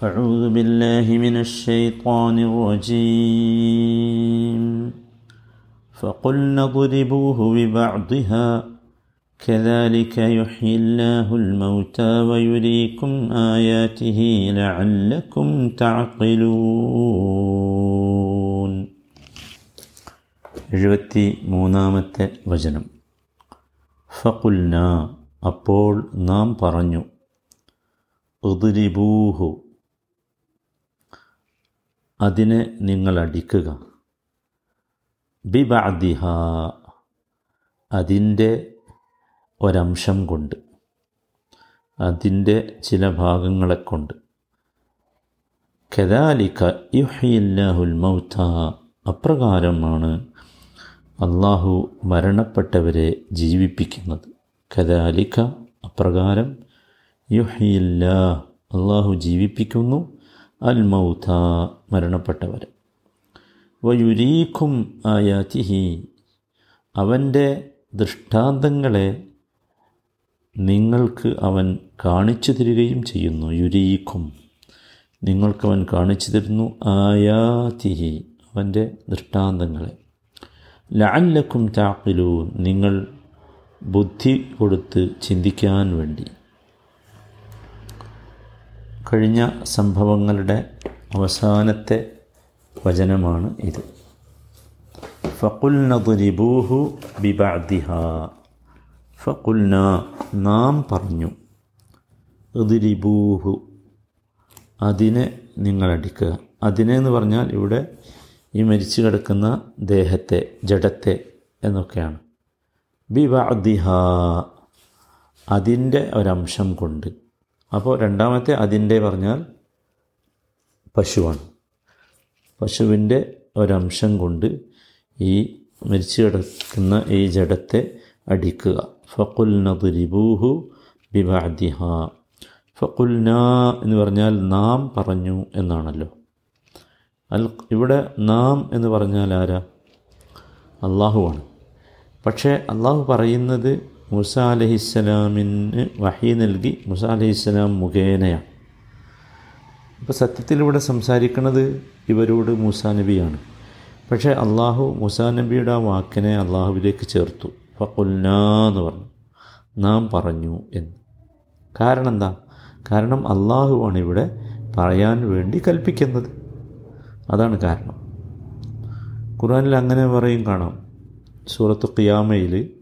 أعوذ بالله من الشيطان الرجيم فقلنا اضربوه ببعضها كذلك يحيي الله الموتى ويريكم آياته لعلكم تعقلون എഴുപത്തി മൂന്നാമത്തെ വചനം ഫക്കുൽന അപ്പോൾ നാം പറഞ്ഞു ഉദുരിബൂഹു അതിനെ നിങ്ങൾ അടിക്കുക. ബിബാദിഹ അതിന്റെ ഒരംശം കൊണ്ട് അതിന്റെ ചില ഭാഗങ്ങളെ കൊണ്ട്. കദാലിക യുഹിയില്ലാഹുൽ മൗത്ത അപ്രകാരമാണ് അള്ളാഹു മരണപ്പെട്ടവരെ ജീവിപ്പിക്കുന്നത്. കദാലിക അപ്രകാരം യുഹിയില്ല അള്ളാഹു ജീവിപ്പിക്കുന്നു അൽ മരണപ്പെട്ടവർ. വയുരീഖും ആയാതിഹി അവന്റെ ദൃഷ്ടാന്തങ്ങളെ നിങ്ങൾക്ക് അവൻ കാണിച്ചു തരികയും ചെയ്യുന്നു. യുരീഖും നിങ്ങൾക്കവൻ കാണിച്ചു തരുന്നു. ആയാതിഹി അവന്റെ ദൃഷ്ടാന്തങ്ങളെ. ലഅല്ലക്കും താക്കിലൂ നിങ്ങൾ ബുദ്ധി കൊടുത്ത് ചിന്തിക്കാൻ വേണ്ടി. കഴിഞ്ഞ സംഭവങ്ങളുടെ അവസാനത്തെ വചനമാണ് ഇത്. ഫക്കുൽന ബിബാദിഹ ബിബഅദിഹ. ഫക്കുൽന നാം പറഞ്ഞു ഉദിരിബൂഹു അതിനെ നിങ്ങളടിക്കുക അതിനെ എന്ന് പറഞ്ഞാൽ ഇവിടെ ഈ മരിച്ചു കിടക്കുന്ന ദേഹത്തെ ജഡത്തെ എന്നൊക്കെയാണ്. ബിവാദിഹ അതിന്റെ ഒരംശം കൊണ്ട്. അപ്പോൾ രണ്ടാമത്തെ അതിന്റെ പറഞ്ഞാൽ പശുവാണ്. പശുവിന്റെ ഒരംശം കൊണ്ട് ഈ മരിച്ചു കിടക്കുന്ന ഈ ജഡത്തെ അടിക്കുക. ഫക്കുൽ നദുരിബൂഹു ബിബാദിഹ ഫക്കുൽന എന്ന് പറഞ്ഞാൽ നാം പറഞ്ഞു എന്നാണല്ലോ. അൽ ഇവിടെ നാം എന്ന് പറഞ്ഞാൽ ആരാ? അള്ളാഹുവാണ് പക്ഷേ അള്ളാഹു പറയുന്നത് മുസ അലഹിസ്സലാമിന് വഹി നൽകി. മുസ അലഹിസ്സലാം മുഖേനയാണ്. അപ്പോൾ സത്യത്തിൽ ഇവിടെ സംസാരിക്കുന്നത് ഇവരോട് മൂസാ നബിയാണ്. പക്ഷേ അള്ളാഹു മൂസാ നബിയുടെ ആ വാക്കിനെ അള്ളാഹുവിലേക്ക് ചേർത്തു. ഫക്കുൽന എന്ന് പറഞ്ഞു. നാം പറഞ്ഞു എന്ന്. കാരണം എന്താ? കാരണം അള്ളാഹുവാണ് ഇവിടെ പറയാൻ വേണ്ടി കൽപ്പിക്കുന്നത്. അതാണ് കാരണം. ഖുറാനിൽ അങ്ങനെ പറയും കാണാം. സൂറത്ത് ഖിയാമയിൽ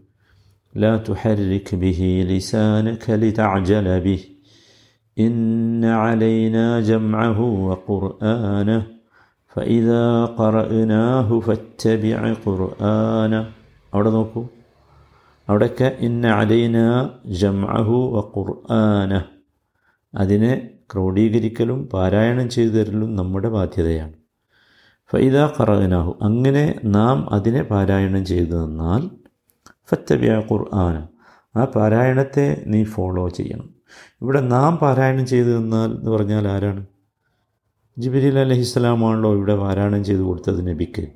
لا تحرك به لسانك لتعجل به إن علينا جمعه وقرآنه فإذا قرأناه فاتبع قرآنه അവിടെ നോക്കൂ അവിടെയൊക്കെ ഇന്ന അലൈന ജംഅഹു വ ഖുർആന അതിനെ ക്രോഡീകരിക്കലും പാരായണം ചെയ്തു തരലും നമ്മുടെ ബാധ്യതയാണ് ഫൈദ ഖറഅനാഹു അങ്ങനെ നാം അതിനെ പാരായണം ചെയ്തു തന്നാൽ ഫത്തബിയ ഖുർആന ആ പാരായണത്തെ നീ ഫോളോ ചെയ്യണം. ഇവിടെ നാം പാരായണം ചെയ്തു തന്നാൽ എന്ന് പറഞ്ഞാൽ ആരാണ്? ജിബിരിൽ അലഹിസ്സലാമാണല്ലോ ഇവിടെ പാരായണം ചെയ്തു കൊടുത്തത് നബിക്ക്.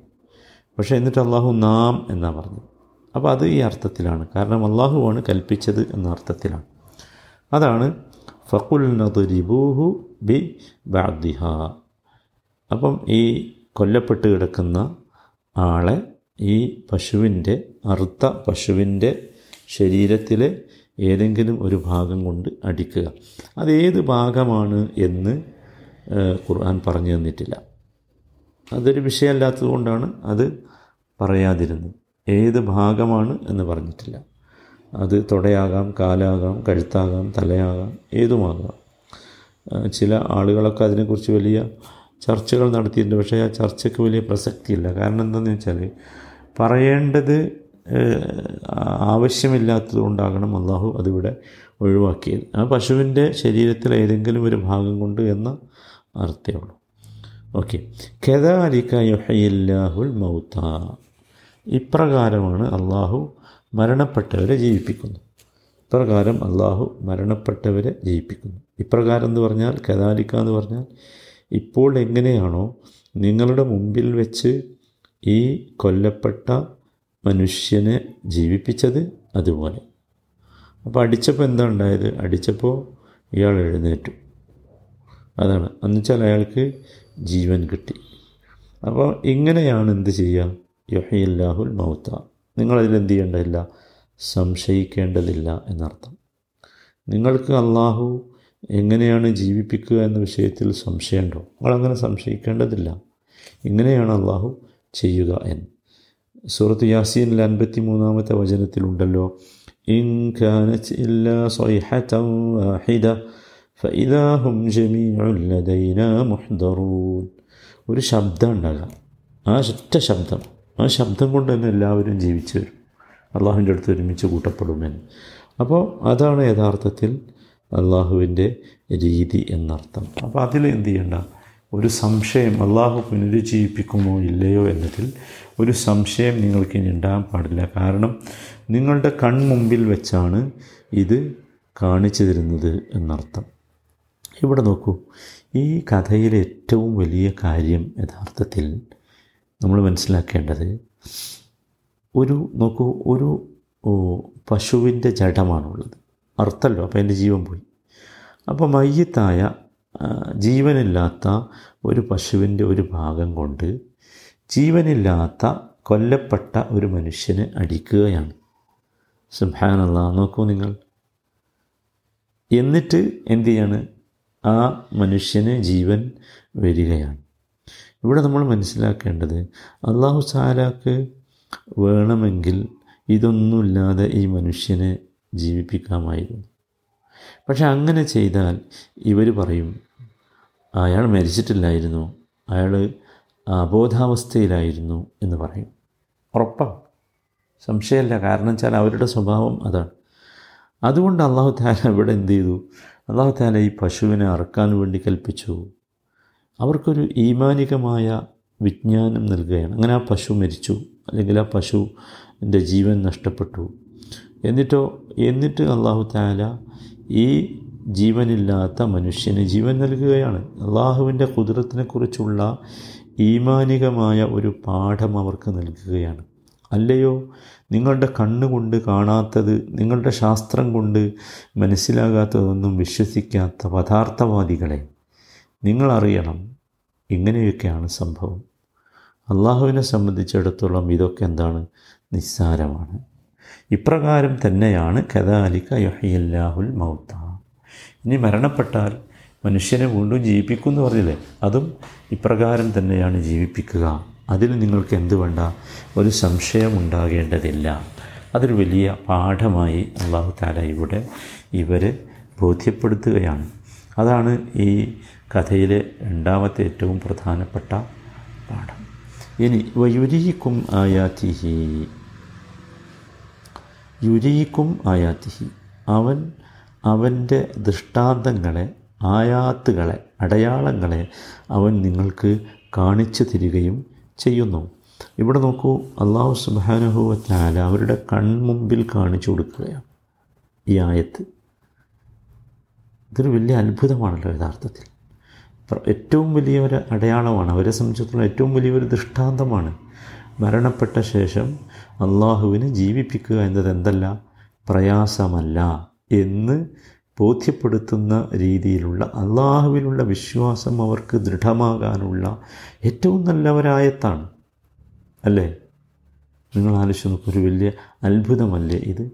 പക്ഷേ എന്നിട്ട് അള്ളാഹു നാം എന്നാ പറഞ്ഞു? അപ്പോൾ അത് ഈ അർത്ഥത്തിലാണ്. കാരണം അള്ളാഹുവാണ് കൽപ്പിച്ചത് എന്ന അർത്ഥത്തിലാണ്. അതാണ് ഫക്കുൽ നദുരിബൂഹു ബി ബാദിഹ അപ്പം ഈ കൊല്ലപ്പെട്ട് കിടക്കുന്ന ആളെ ഈ പശുവിന്റെ അറുത്ത പശുവിന്റെ ശരീരത്തിലെ ഏതെങ്കിലും ഒരു ഭാഗം കൊണ്ട് അടിക്കുക. അതേത് ഭാഗമാണ് എന്ന് ഖുർആൻ പറഞ്ഞു തന്നിട്ടില്ല. അതൊരു വിഷയമല്ലാത്തത് കൊണ്ടാണ് അത് പറയാതിരുന്നത്. ഏത് ഭാഗമാണ് എന്ന് പറഞ്ഞിട്ടില്ല. അത് തുടയാകാം കാലാകാം കഴുത്താകാം തലയാകാം ഏതുമാകാം. ചില ആളുകളൊക്കെ അതിനെക്കുറിച്ച് വലിയ ചർച്ചകൾ നടത്തിയിട്ടുണ്ട്. പക്ഷേ ആ ചർച്ചയ്ക്ക് വലിയ പ്രസക്തിയില്ല. കാരണം എന്താണെന്ന് വെച്ചാൽ പറയേണ്ടത് ആവശ്യമില്ലാത്തത് കൊണ്ടാകണം അള്ളാഹു അതിവിടെ ഒഴിവാക്കിയത്. ആ പശുവിന്റെ ശരീരത്തിൽ ഏതെങ്കിലും ഒരു ഭാഗം കൊണ്ട് എന്ന അർത്ഥേ ഉള്ളൂ. ഓക്കെ. കെദാലിക്ക യുഹയില്ലാഹുൽ മൗത്ത. ഇപ്രകാരമാണ് അള്ളാഹു മരണപ്പെട്ടവരെ ജീവിപ്പിക്കുന്നു. ഇപ്രകാരം അള്ളാഹു മരണപ്പെട്ടവരെ ജീവിപ്പിക്കുന്നു. ഇപ്രകാരം എന്ന് പറഞ്ഞാൽ കദാലിക്ക എന്ന് പറഞ്ഞാൽ ഇപ്പോൾ എങ്ങനെയാണോ നിങ്ങളുടെ മുമ്പിൽ വെച്ച് ഈ കൊല്ലപ്പെട്ട മനുഷ്യനെ ജീവിപ്പിച്ചത് അതുപോലെ. അപ്പോൾ അടിച്ചപ്പോൾ എന്താ ഉണ്ടായത്? അടിച്ചപ്പോൾ ഇയാൾ എഴുന്നേറ്റു. അതാണ്. എന്നുവെച്ചാൽ അയാൾക്ക് ജീവൻ കിട്ടി. അപ്പോൾ ഇങ്ങനെയാണ് എന്ത് ചെയ്യുക? യൊഹയില്ലാഹുൽ മൗത്ത. നിങ്ങളതിൽ എന്ത് ചെയ്യേണ്ടതില്ല? സംശയിക്കേണ്ടതില്ല എന്നർത്ഥം. നിങ്ങൾക്ക് അള്ളാഹു എങ്ങനെയാണ് ജീവിപ്പിക്കുക എന്ന വിഷയത്തിൽ സംശയമുണ്ടോ നിങ്ങളങ്ങനെ സംശയിക്കേണ്ടതില്ല. ഇങ്ങനെയാണ് അള്ളാഹു ചെയ്യുക എന്ന്. സൂറത്ത് യാസീനിലെ അൻപത്തി മൂന്നാമത്തെ വചനത്തിലുണ്ടല്ലോ. ഇൻ വാഹിദ മുഹ്ദറൂൻ. ഒരു ശബ്ദം ഉണ്ടാകാം. ആ ഒറ്റ ശബ്ദം. ആ ശബ്ദം കൊണ്ട് തന്നെ എല്ലാവരും ജീവിച്ചു വരും. അള്ളാഹുവിന്റെ അടുത്ത് ഒരുമിച്ച് കൂട്ടപ്പെടുമെന്ന്. അപ്പോൾ അതാണ് യഥാർത്ഥത്തിൽ അള്ളാഹുവിന്റെ രീതി എന്നർത്ഥം. അപ്പോൾ അതിൽ എന്ത് ചെയ്യണ്ട? ഒരു സംശയം അള്ളാഹു പുനരുജ്ജീവിപ്പിക്കുമോ ഇല്ലയോ എന്നതിൽ ഒരു സംശയം നിങ്ങൾക്ക് ഇനി ഉണ്ടാകാൻ പാടില്ല. കാരണം നിങ്ങളുടെ കൺമുമ്പിൽ വെച്ചാണ് ഇത് കാണിച്ചു തരുന്നത് എന്നർത്ഥം. ഇവിടെ നോക്കൂ ഈ കഥയിലെ ഏറ്റവും വലിയ കാര്യം യഥാർത്ഥത്തിൽ നമ്മൾ മനസ്സിലാക്കേണ്ടത് ഒരു നോക്കൂ ഒരു പശുവിന്റെ ജഡമാണുള്ളത്. അർത്ഥമല്ലോ അപ്പോൾ അതിന്റെ ജീവൻ പോയി. അപ്പോൾ മയ്യത്തായ ജീവനില്ലാത്ത ഒരു പശുവിന്റെ ഒരു ഭാഗം കൊണ്ട് ജീവനില്ലാത്ത കൊല്ലപ്പെട്ട ഒരു മനുഷ്യനെ അടിക്കുകയാണ്. സുഹാനല്ല നോക്കൂ നിങ്ങൾ. എന്നിട്ട് എന്തു ചെയ്യാണ് ആ മനുഷ്യന് ജീവൻ വരികയാണ്. ഇവിടെ നമ്മൾ മനസ്സിലാക്കേണ്ടത് അള്ളാഹു സാലാക്ക് വേണമെങ്കിൽ ഇതൊന്നുമില്ലാതെ ഈ മനുഷ്യനെ ജീവിപ്പിക്കാമായിരുന്നു. പക്ഷെ അങ്ങനെ ചെയ്താൽ ഇവർ പറയും അയാൾ മരിച്ചിട്ടില്ലായിരുന്നു. അയാൾ അബോധാവസ്ഥയിലായിരുന്നു എന്ന് പറയും. ഉറപ്പാണ് സംശയമല്ല. കാരണം വെച്ചാൽ അവരുടെ സ്വഭാവം അതാണ്. അതുകൊണ്ട് അള്ളാഹു താല ഇവിടെ എന്ത് ചെയ്തു? അള്ളാഹു താല ഈ പശുവിനെ അറക്കാൻ വേണ്ടി കൽപ്പിച്ചു. അവർക്കൊരു ഈമാനികമായ വിജ്ഞാനം നൽകുകയാണ്. അങ്ങനെ ആ പശു മരിച്ചു. അല്ലെങ്കിൽ ആ പശുവിന്റെ ജീവൻ നഷ്ടപ്പെട്ടു. എന്നിട്ടോ എന്നിട്ട് അള്ളാഹു താല ഈ ജീവനില്ലാത്ത മനുഷ്യന് ജീവൻ നൽകുകയാണ്. അള്ളാഹുവിന്റെ കുതിരത്തിനെക്കുറിച്ചുള്ള ഈമാനികമായ ഒരു പാഠം അവർക്ക് നൽകുകയാണ്. അല്ലയോ? നിങ്ങളുടെ കണ്ണുകൊണ്ട് കാണാത്തത് നിങ്ങളുടെ ശാസ്ത്രം കൊണ്ട് മനസ്സിലാകാത്തതൊന്നും വിശ്വസിക്കാത്ത പദാർത്ഥവാദികളെ നിങ്ങളറിയണം ഇങ്ങനെയൊക്കെയാണ് സംഭവം. അള്ളാഹുവിനെ സംബന്ധിച്ചിടത്തോളം ഇതൊക്കെ എന്താണ്? നിസ്സാരമാണ്. ഇപ്രകാരം തന്നെയാണ് കഥാലിക്ക യഹിയല്ലാഹുൽ മൗത്ത. ഇനി മരണപ്പെട്ടാൽ മനുഷ്യനെ വീണ്ടും ജീവിപ്പിക്കും എന്ന് പറഞ്ഞില്ലേ? അതും ഇപ്രകാരം തന്നെയാണ് ജീവിപ്പിക്കുക. അതിൽ നിങ്ങൾക്ക് എന്ത് വേണ്ട? ഒരു സംശയം ഉണ്ടാകേണ്ടതില്ല. അതൊരു വലിയ പാഠമായി അള്ളാഹു താല ഇവിടെ ഇവരെ ബോധ്യപ്പെടുത്തുകയാണ്. അതാണ് ഈ കഥയിലെ രണ്ടാമത്തെ ഏറ്റവും പ്രധാനപ്പെട്ട പാഠം. ഇനി വയുരീക്കും ആയാത്തിഹി യുരീക്കും ആയാത്തിഹി. അവൻ അവന്റെ ദൃഷ്ടാന്തങ്ങളെ ആയാത്തുകളെ അടയാളങ്ങളെ അവൻ നിങ്ങൾക്ക് കാണിച്ചു തരികയും ചെയ്യുന്നു. ഇവിടെ നോക്കൂ അള്ളാഹു സുബാനുഭവത്താല അവരുടെ കൺമുമ്പിൽ കാണിച്ചു കൊടുക്കുകയാണ് ഈ ആയത്ത്. ഇതൊരു വലിയ അത്ഭുതമാണല്ലോ യഥാർത്ഥത്തിൽ. ഏറ്റവും വലിയൊരു അടയാളമാണ് അവരെ സംബന്ധിച്ചിടത്തോളം ഏറ്റവും വലിയൊരു ദൃഷ്ടാന്തമാണ് മരണപ്പെട്ട ശേഷം അള്ളാഹുവിനെ ജീവിപ്പിക്കുക എന്നത് എന്തല്ല? പ്രയാസമല്ല എന്ന് ബോധ്യപ്പെടുത്തുന്ന രീതിയിലുള്ള അള്ളാഹുവിലുള്ള വിശ്വാസം അവർക്ക് ദൃഢമാകാനുള്ള ഏറ്റവും നല്ല ഒരായത്താണ് അല്ലേ? നിങ്ങൾ ആലോചിച്ച് നോക്കും ഒരു വലിയ അത്ഭുതമല്ലേ ഇത്?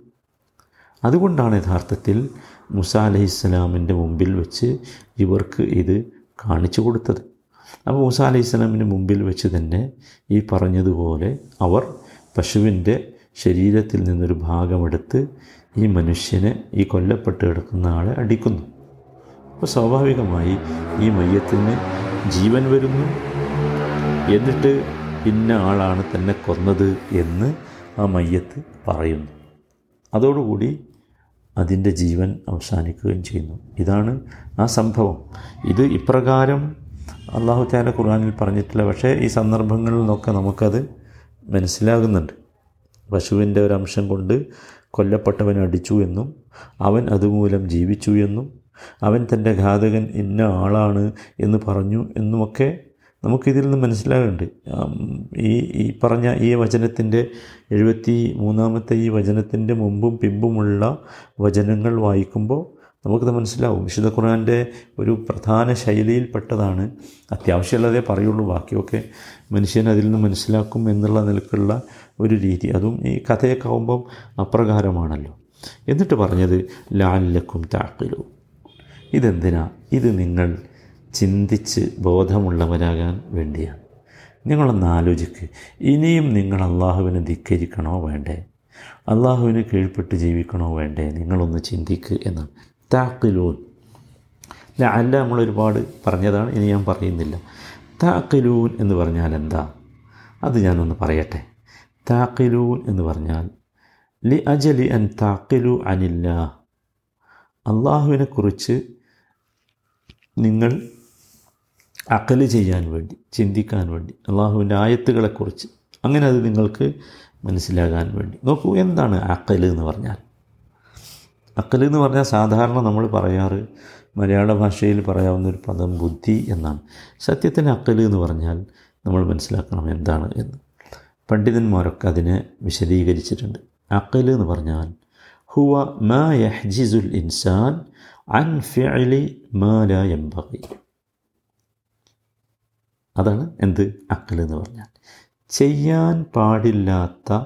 അതുകൊണ്ടാണ് യഥാർത്ഥത്തിൽ മുസ അലഹിസ്സലാമിന്റെ മുമ്പിൽ വെച്ച് ഇവർക്ക് ഇത് കാണിച്ചു കൊടുത്തത്. അപ്പോൾ മൂസ അലൈഹി സ്വലാമിന് മുമ്പിൽ വെച്ച് തന്നെ ഈ പറഞ്ഞതുപോലെ അവർ പശുവിന്റെ ശരീരത്തിൽ നിന്നൊരു ഭാഗമെടുത്ത് ഈ മനുഷ്യനെ ഈ കൊല്ലപ്പെട്ട് കിടക്കുന്ന ആളെ അടിക്കുന്നു. അപ്പോൾ സ്വാഭാവികമായി ഈ മയ്യത്തിന് ജീവൻ വരുന്നു. എന്നിട്ട് ഇന്ന ആളാണ് തന്നെ കൊന്നത് എന്ന് ആ മയ്യത്ത് പറയുന്നു. അതോടുകൂടി അതിന്റെ ജീവൻ അവസാനിക്കുകയും ചെയ്യുന്നു. ഇതാണ് ആ സംഭവം. ഇത് ഇപ്രകാരം അള്ളാഹു താല ഖുർആാനിൽ പറഞ്ഞിട്ടില്ല. പക്ഷേ ഈ സന്ദർഭങ്ങളിൽ നിന്നൊക്കെ നമുക്കത് മനസ്സിലാകുന്നുണ്ട്. പശുവിന്റെ ഒരു അംശം കൊണ്ട് കൊല്ലപ്പെട്ടവൻ അടിച്ചു എന്നും അവൻ അതുമൂലം ജീവിച്ചു എന്നും അവൻ തന്റെ ഘാതകൻ ഇന്ന ആളാണ് എന്ന് പറഞ്ഞു എന്നുമൊക്കെ നമുക്കിതിൽ നിന്ന് മനസ്സിലാകുന്നുണ്ട്. ഈ ഈ പറഞ്ഞ ഈ വചനത്തിന്റെ എഴുപത്തി മൂന്നാമത്തെ ഈ വചനത്തിന്റെ മുമ്പും പിമ്പുമുള്ള വചനങ്ങൾ വായിക്കുമ്പോൾ നമുക്കത് മനസ്സിലാവും. വിശുദ്ധ ഖുർആന്റെ ഒരു പ്രധാന ശൈലിയിൽപ്പെട്ടതാണ്. അത്യാവശ്യമുള്ളതേ പറയുള്ളൂ. ബാക്കിയൊക്കെ മനുഷ്യൻ അതിൽ നിന്ന് മനസ്സിലാക്കും എന്നുള്ള നിലക്കുള്ള ഒരു രീതി. അതും ഈ കഥയൊക്കെ ആകുമ്പം അപ്രകാരമാണല്ലോ. എന്നിട്ട് പറഞ്ഞത് ലാലക്കും താക്കിലു ഇതെന്തിനാ? ഇത് നിങ്ങൾ ചിന്തിച്ച് ബോധമുള്ളവരാകാൻ വേണ്ടിയാണ് നിങ്ങളൊന്ന് ആലോചിക്ക്. ഇനിയും നിങ്ങൾ അള്ളാഹുവിനെ ധിക്കരിക്കണോ വേണ്ടേ? അള്ളാഹുവിന് കീഴ്പ്പെട്ട് ജീവിക്കണോ വേണ്ടേ? നിങ്ങളൊന്ന് ചിന്തിക്ക് എന്നാണ്. താക്കിലൂൻ അല്ല നമ്മൾ ഒരുപാട് പറഞ്ഞതാണ് ഇനി ഞാൻ പറയുന്നില്ല. താക്കിലൂൻ എന്ന് പറഞ്ഞാൽ എന്താ? അത് ഞാനൊന്ന് പറയട്ടെ. താക്കിലൂൻ എന്ന് പറഞ്ഞാൽ ലി അജലി അൻ താക്കിലു അനില്ല അള്ളാഹുവിനെക്കുറിച്ച് നിങ്ങൾ അക്കൽ ചെയ്യാൻ വേണ്ടി ചിന്തിക്കാൻ വേണ്ടി അള്ളാഹുവിന്റെ ആയത്തുകളെക്കുറിച്ച് അങ്ങനെ അത് നിങ്ങൾക്ക് മനസ്സിലാകാൻ വേണ്ടി. നോക്കൂ എന്താണ് അക്കൽ എന്ന് പറഞ്ഞാൽ? അക്കൽ എന്ന് പറഞ്ഞാൽ സാധാരണ നമ്മൾ പറയാറ് മലയാള ഭാഷയിൽ പറയാവുന്ന ഒരു പദം ബുദ്ധി എന്നാണ്. സത്യത്തിന് അക്കൽ എന്ന് പറഞ്ഞാൽ നമ്മൾ മനസ്സിലാക്കണം എന്താണ് എന്ന്. പണ്ഡിതന്മാരൊക്കെ അതിനെ വിശദീകരിച്ചിട്ടുണ്ട്. അക്കൽ എന്ന് പറഞ്ഞാൽ ഹുവ മാ യഹ്ജിസുൽ ഇൻസാൻ അൻ ഫിഅലി മാ ലാ അതാണ് എന്ത്? അക്കൽ എന്ന് പറഞ്ഞാൽ ചെയ്യാൻ പാടില്ലാത്ത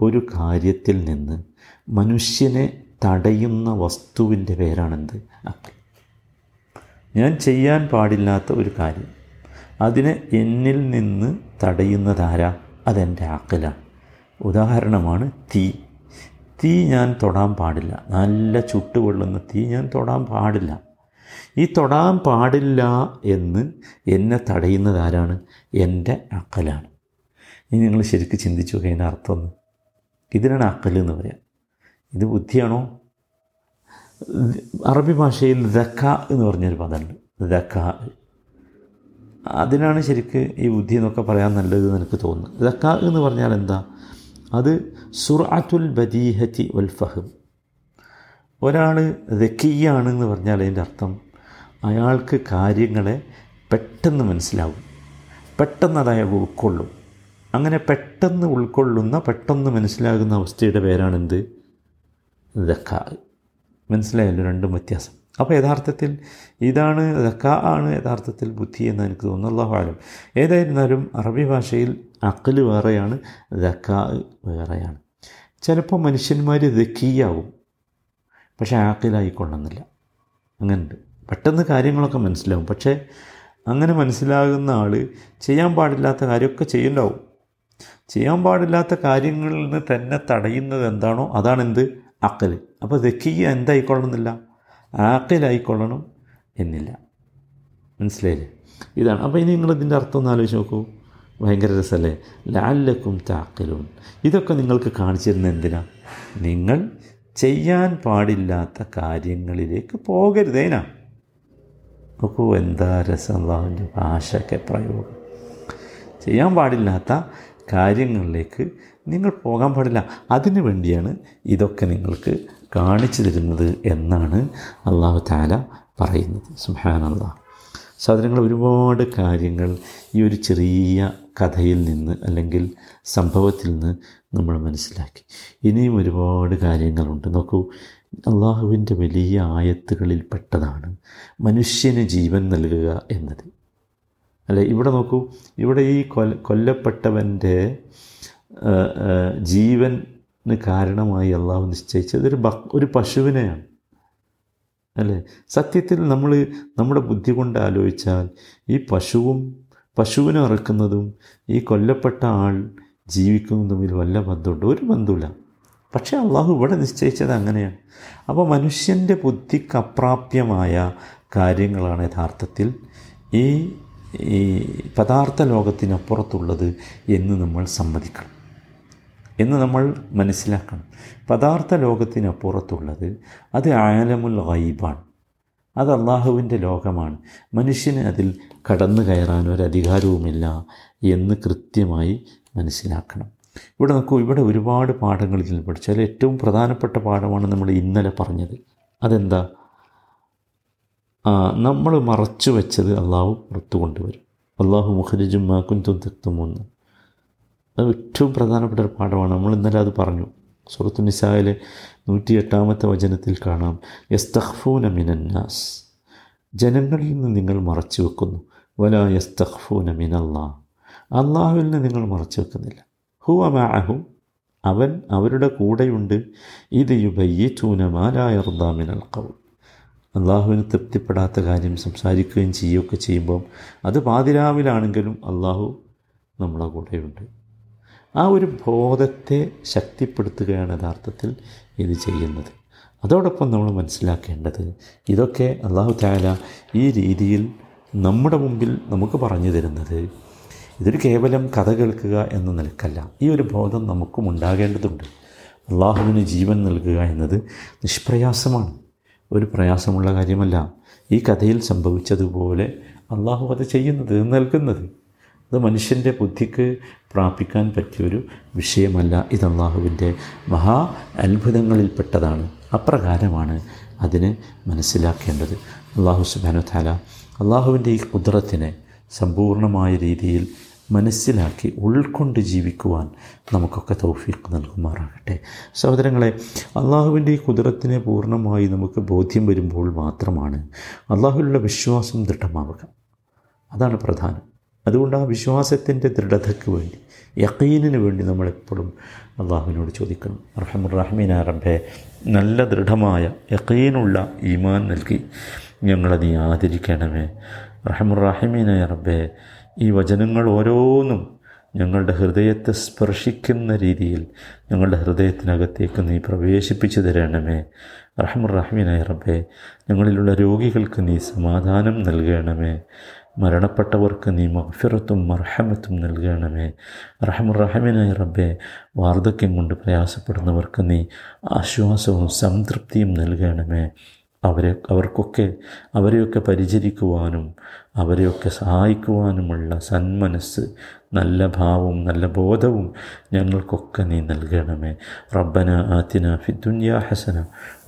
ഒരു കാര്യത്തിൽ നിന്ന് മനുഷ്യനെ തടയുന്ന വസ്തുവിന്റെ പേരാണെന്ത്? അക്കൽ ഞാൻ ചെയ്യാൻ പാടില്ലാത്ത ഒരു കാര്യം. അതിനെ എന്നിൽ നിന്ന് തടയുന്നതാരാ? അതെന്റെ അക്കലാണ് ഉദാഹരണമാണ് തീ. തീ ഞാൻ തൊടാൻ പാടില്ല. നല്ല ചുട്ടുകൊള്ളുന്ന തീ ഞാൻ തൊടാൻ പാടില്ല. ഈ തൊടാൻ പാടില്ല എന്ന് എന്നെ തടയുന്നത് ആരാണ് എന്റെ അക്കലാണ്. ഇനി നിങ്ങൾ ശരിക്കും ചിന്തിച്ചു അതിന്റെ അർത്ഥം ഒന്ന്. ഇതിനാണ് അക്കൽ എന്ന് പറയാം. ഇത് ബുദ്ധിയാണോ? അറബി ഭാഷയിൽ ദക്ക എന്ന് പറഞ്ഞൊരു പദമുണ്ട്. ദക്ക. അതിനാണ് ശരിക്ക് ഈ ബുദ്ധി എന്നൊക്കെ പറയാൻ നല്ലത് എനിക്ക് തോന്നുന്നത്. ദക്ക എന്ന് പറഞ്ഞാൽ എന്താ? അത് സുറാത്തുൽ ബദീഹത്തി വൽ ഫഹം. ഒരാൾ ദക്കിയാണെന്ന് പറഞ്ഞാൽ അതിന്റെ അർത്ഥം അയാൾക്ക് കാര്യങ്ങളെ പെട്ടെന്ന് മനസ്സിലാവും. പെട്ടെന്ന് അത് അയാൾ ഉൾക്കൊള്ളും. അങ്ങനെ പെട്ടെന്ന് ഉൾക്കൊള്ളുന്ന പെട്ടെന്ന് മനസ്സിലാകുന്ന അവസ്ഥയുടെ പേരാണെന്ത്? ദക്ക. മനസ്സിലായല്ലോ രണ്ടും വ്യത്യാസം. അപ്പോൾ യഥാർത്ഥത്തിൽ ഇതാണ് ദക്ക ആണ് യഥാർത്ഥത്തിൽ ബുദ്ധി എന്ന് എനിക്ക് തോന്നുന്നു. അള്ളാഹു ആലം ഏതായിരുന്നാലും അറബി ഭാഷയിൽ അക്കൽ വേറെയാണ് ദക്ക വേറെയാണ്. ചിലപ്പോൾ മനുഷ്യന്മാർ ദക്കീയാവും പക്ഷേ ആക്കിലായിക്കൊള്ളുന്നില്ല അങ്ങനെയുണ്ട്. പെട്ടെന്ന് കാര്യങ്ങളൊക്കെ മനസ്സിലാവും. പക്ഷേ അങ്ങനെ മനസ്സിലാകുന്ന ആൾ ചെയ്യാൻ പാടില്ലാത്ത കാര്യമൊക്കെ ചെയ്യുന്നുണ്ടാവും ചെയ്യാൻ പാടില്ലാത്ത കാര്യങ്ങളിൽ നിന്ന് തന്നെ തടയുന്നത് എന്താണോ അതാണെന്ത്? അക്കൽ അപ്പോൾ ദക്കിയ എന്തായിക്കൊള്ളണമെന്നില്ല? ആക്കലായിക്കൊള്ളണം എന്നില്ല. മനസ്സിലായില്ലേ? ഇതാണ്. അപ്പോൾ ഇനി നിങ്ങൾ ഇതിന്റെ അർത്ഥം ഒന്ന് ആലോചിച്ച് നോക്കൂ. ഭയങ്കര രസമല്ലേ ലാലക്കും താക്കലും ഇതൊക്കെ നിങ്ങൾക്ക് കാണിച്ചിരുന്ന എന്തിനാ? നിങ്ങൾ ചെയ്യാൻ പാടില്ലാത്ത കാര്യങ്ങളിലേക്ക് പോകരുതേനാ നോക്കൂ എന്താ രസം. ഭാഷയൊക്കെ പ്രയോഗം. ചെയ്യാൻ പാടില്ലാത്ത കാര്യങ്ങളിലേക്ക് നിങ്ങൾ പോകാൻ പാടില്ല. അതിനു വേണ്ടിയാണ് ഇതൊക്കെ നിങ്ങൾക്ക് കാണിച്ചു തരുന്നത് എന്നാണ് അള്ളാഹു താല പറയുന്നത്. അള്ളാഹ് സാധനങ്ങൾ ഒരുപാട് കാര്യങ്ങൾ ഈ ഒരു ചെറിയ കഥയിൽ നിന്ന് അല്ലെങ്കിൽ സംഭവത്തിൽ നിന്ന് നമ്മൾ മനസ്സിലാക്കി. ഇനിയും ഒരുപാട് കാര്യങ്ങളുണ്ട്. നോക്കൂ അള്ളാഹുവിന്റെ വലിയ ആയത്തുകളിൽ പെട്ടതാണ് മനുഷ്യന് ജീവൻ നൽകുക എന്നത്. അല്ലെ? ഇവിടെ നോക്കൂ ഇവിടെ ഈ കൊല്ല കൊല്ലപ്പെട്ടവന്റെ ജീവന് കാരണമായി അള്ളാഹു നിശ്ചയിച്ചത് ഒരു ഒരു പശുവിനെയാണ്. അല്ലേ? സത്യത്തിൽ നമ്മൾ നമ്മുടെ ബുദ്ധി കൊണ്ട് ആലോചിച്ചാൽ ഈ പശുവും പശുവിനെ ഇറക്കുന്നതും ഈ കൊല്ലപ്പെട്ട ആൾ ജീവിക്കുന്നതും തമ്മിൽ വല്ല ബന്ധമുണ്ട്? ഒരു ബന്ധമില്ല പക്ഷേ അള്ളാഹു ഇവിടെ നിശ്ചയിച്ചത് അങ്ങനെയാണ്. അപ്പോൾ മനുഷ്യന്റെ ബുദ്ധിക്ക് അപ്രാപ്യമായ കാര്യങ്ങളാണ് യഥാർത്ഥത്തിൽ ഈ ഈ പദാർത്ഥ ലോകത്തിനപ്പുറത്തുള്ളത് എന്ന് നമ്മൾ സമ്മതിക്കണം. എന്ന് നമ്മൾ മനസ്സിലാക്കണം. പദാർത്ഥ ലോകത്തിനപ്പുറത്തുള്ളത് അത് ആലമുൽ ഗൈബാണ്. അത് അള്ളാഹുവിന്റെ ലോകമാണ്. മനുഷ്യന് അതിൽ കടന്നു കയറാൻ ഒരധികാരവുമില്ല എന്ന് കൃത്യമായി മനസ്സിലാക്കണം. ഇവിടെ നോക്കൂ ഇവിടെ ഒരുപാട് പാഠങ്ങൾ ഇതിൽ പഠിച്ചു. അതിൽ ഏറ്റവും പ്രധാനപ്പെട്ട പാഠമാണ് നമ്മൾ ഇന്നലെ പറഞ്ഞത്. അതെന്താ? നമ്മൾ മറച്ചു വെച്ചത് അള്ളാഹു പുറത്തു കൊണ്ടുവരും അള്ളാഹു മുഖരിജും മാക്കുൻ തെത്തുമെന്ന്. അത് ഏറ്റവും പ്രധാനപ്പെട്ട ഒരു പാഠമാണ്. നമ്മൾ ഇന്നലെ അത് പറഞ്ഞു. സുഹൃത്തു നിസായിലെ നൂറ്റി എട്ടാമത്തെ വചനത്തിൽ കാണാം. യസ്തഖ്ഫൂന മിനന്നാസ്. ജനങ്ങളിൽ നിന്ന് നിങ്ങൾ മറച്ചു വെക്കുന്നു വല യസ്തഖ്ഫൂന മിനല്ലാ. അള്ളാഹുവിൽ നിന്ന് നിങ്ങൾ മറച്ചു വെക്കുന്നില്ല ഹുവ അമാഹു അവൻ അവരുടെ കൂടെയുണ്ട്. ഇത് യുബയ്യ ചൂനമാലായർദാമിനൽ കൗൾ അള്ളാഹുവിന് തൃപ്തിപ്പെടാത്ത കാര്യം സംസാരിക്കുകയും ചെയ്യുകയൊക്കെ ചെയ്യുമ്പം അത് പാതിരാവിലാണെങ്കിലും അള്ളാഹു നമ്മളെ കൂടെയുണ്ട്. ആ ഒരു ബോധത്തെ ശക്തിപ്പെടുത്തുകയാണ് യഥാർത്ഥത്തിൽ ഇത് ചെയ്യുന്നത്. അതോടൊപ്പം നമ്മൾ മനസ്സിലാക്കേണ്ടത് ഇതൊക്കെ അള്ളാഹു താല ഈ രീതിയിൽ നമ്മുടെ മുമ്പിൽ നമുക്ക് പറഞ്ഞു തരുന്നത് ഇതൊരു കേവലം കഥ കേൾക്കുക എന്ന നിലക്കല്ല. ഈ ഒരു ബോധം നമുക്കും ഉണ്ടാകേണ്ടതുണ്ട്. അള്ളാഹുവിന് ജീവൻ നൽകുക എന്നത് നിഷ്പ്രയാസമാണ്. ഒരു പ്രയാസമുള്ള കാര്യമല്ല. ഈ കഥയിൽ സംഭവിച്ചതുപോലെ അള്ളാഹു അത് ചെയ്യുന്നത് നൽകുന്നത്. അത് മനുഷ്യന്റെ ബുദ്ധിക്ക് പ്രാപിക്കാൻ പറ്റിയൊരു വിഷയമല്ല ഇത് അള്ളാഹുവിന്റെ മഹാ അത്ഭുതങ്ങളിൽപ്പെട്ടതാണ്. അപ്രകാരമാണ് അതിന് മനസ്സിലാക്കേണ്ടത്. അള്ളാഹു സുബാനു താല അള്ളാഹുവിന്റെ ഈ കുതിരത്തിനെ സമ്പൂർണമായ രീതിയിൽ മനസ്സിലാക്കി ഉൾക്കൊണ്ട് ജീവിക്കുവാൻ നമുക്കൊക്കെ തൗഫീഖ് നൽകുമാറാകട്ടെ. സഹോദരങ്ങളെ അള്ളാഹുവിന്റെ ഈ കുതിരത്തിനെ പൂർണമായി നമുക്ക് ബോധ്യം വരുമ്പോൾ മാത്രമാണ് അള്ളാഹുവിലുള്ള വിശ്വാസം ദൃഢമാവുക. അതാണ് പ്രധാനം. അതുകൊണ്ട് ആ വിശ്വാസത്തിന്റെ ദൃഢതയ്ക്ക് വേണ്ടി യക്കീനിന് വേണ്ടി നമ്മളെപ്പോഴും അള്ളാഹുവിനോട് ചോദിക്കണം. റഹമുറഹമീന റബ്ബെ നല്ല ദൃഢമായ യക്കീനുള്ള ഈമാൻ നൽകി ഞങ്ങളെ നീ ആദരിക്കണമേ. റഹമുറഹിമീനായ റബ്ബെ ഈ വചനങ്ങൾ ഓരോന്നും ഞങ്ങളുടെ ഹൃദയത്തെ സ്പർശിക്കുന്ന രീതിയിൽ ഞങ്ങളുടെ ഹൃദയത്തിനകത്തേക്ക് നീ പ്രവേശിപ്പിച്ചു തരണമേ. റഹമുറഹമീനായ റബ്ബെ ഞങ്ങളിലുള്ള രോഗികൾക്ക് നീ സമാധാനം നൽകണമേ. മരണപ്പെട്ടവർക്ക് നീ മഫിറത്തും മർഹമത്തും നൽകണമേ. റഹമുറഹമിനായ റബ്ബെ വാർദ്ധക്യം കൊണ്ട് പ്രയാസപ്പെടുന്നവർക്ക് നീ ആശ്വാസവും സംതൃപ്തിയും നൽകണമേ. അവരെ അവർക്കൊക്കെ അവരെയൊക്കെ പരിചരിക്കുവാനും അവരെയൊക്കെ സഹായിക്കുവാനുമുള്ള സന്മനസ്സ് നല്ല ഭാവവും നല്ല ബോധവും ഞങ്ങൾക്കൊക്കെ നീ നൽകണമേ റബ്ബന ആത്തിന ഫി ദുനിയ ഹസന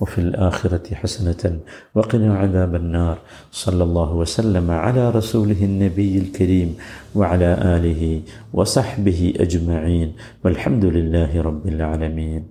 വഫിൽ ആഖിറത്തി ഹസനത്തൻ വഖിന അദാബന്നാർ സല്ലല്ലാഹു വസല്ലമ അലാ റസൂലിഹി നബിയിൽ കരീം وعلى آله وصحبه أجمعين والحمد لله رب العالمين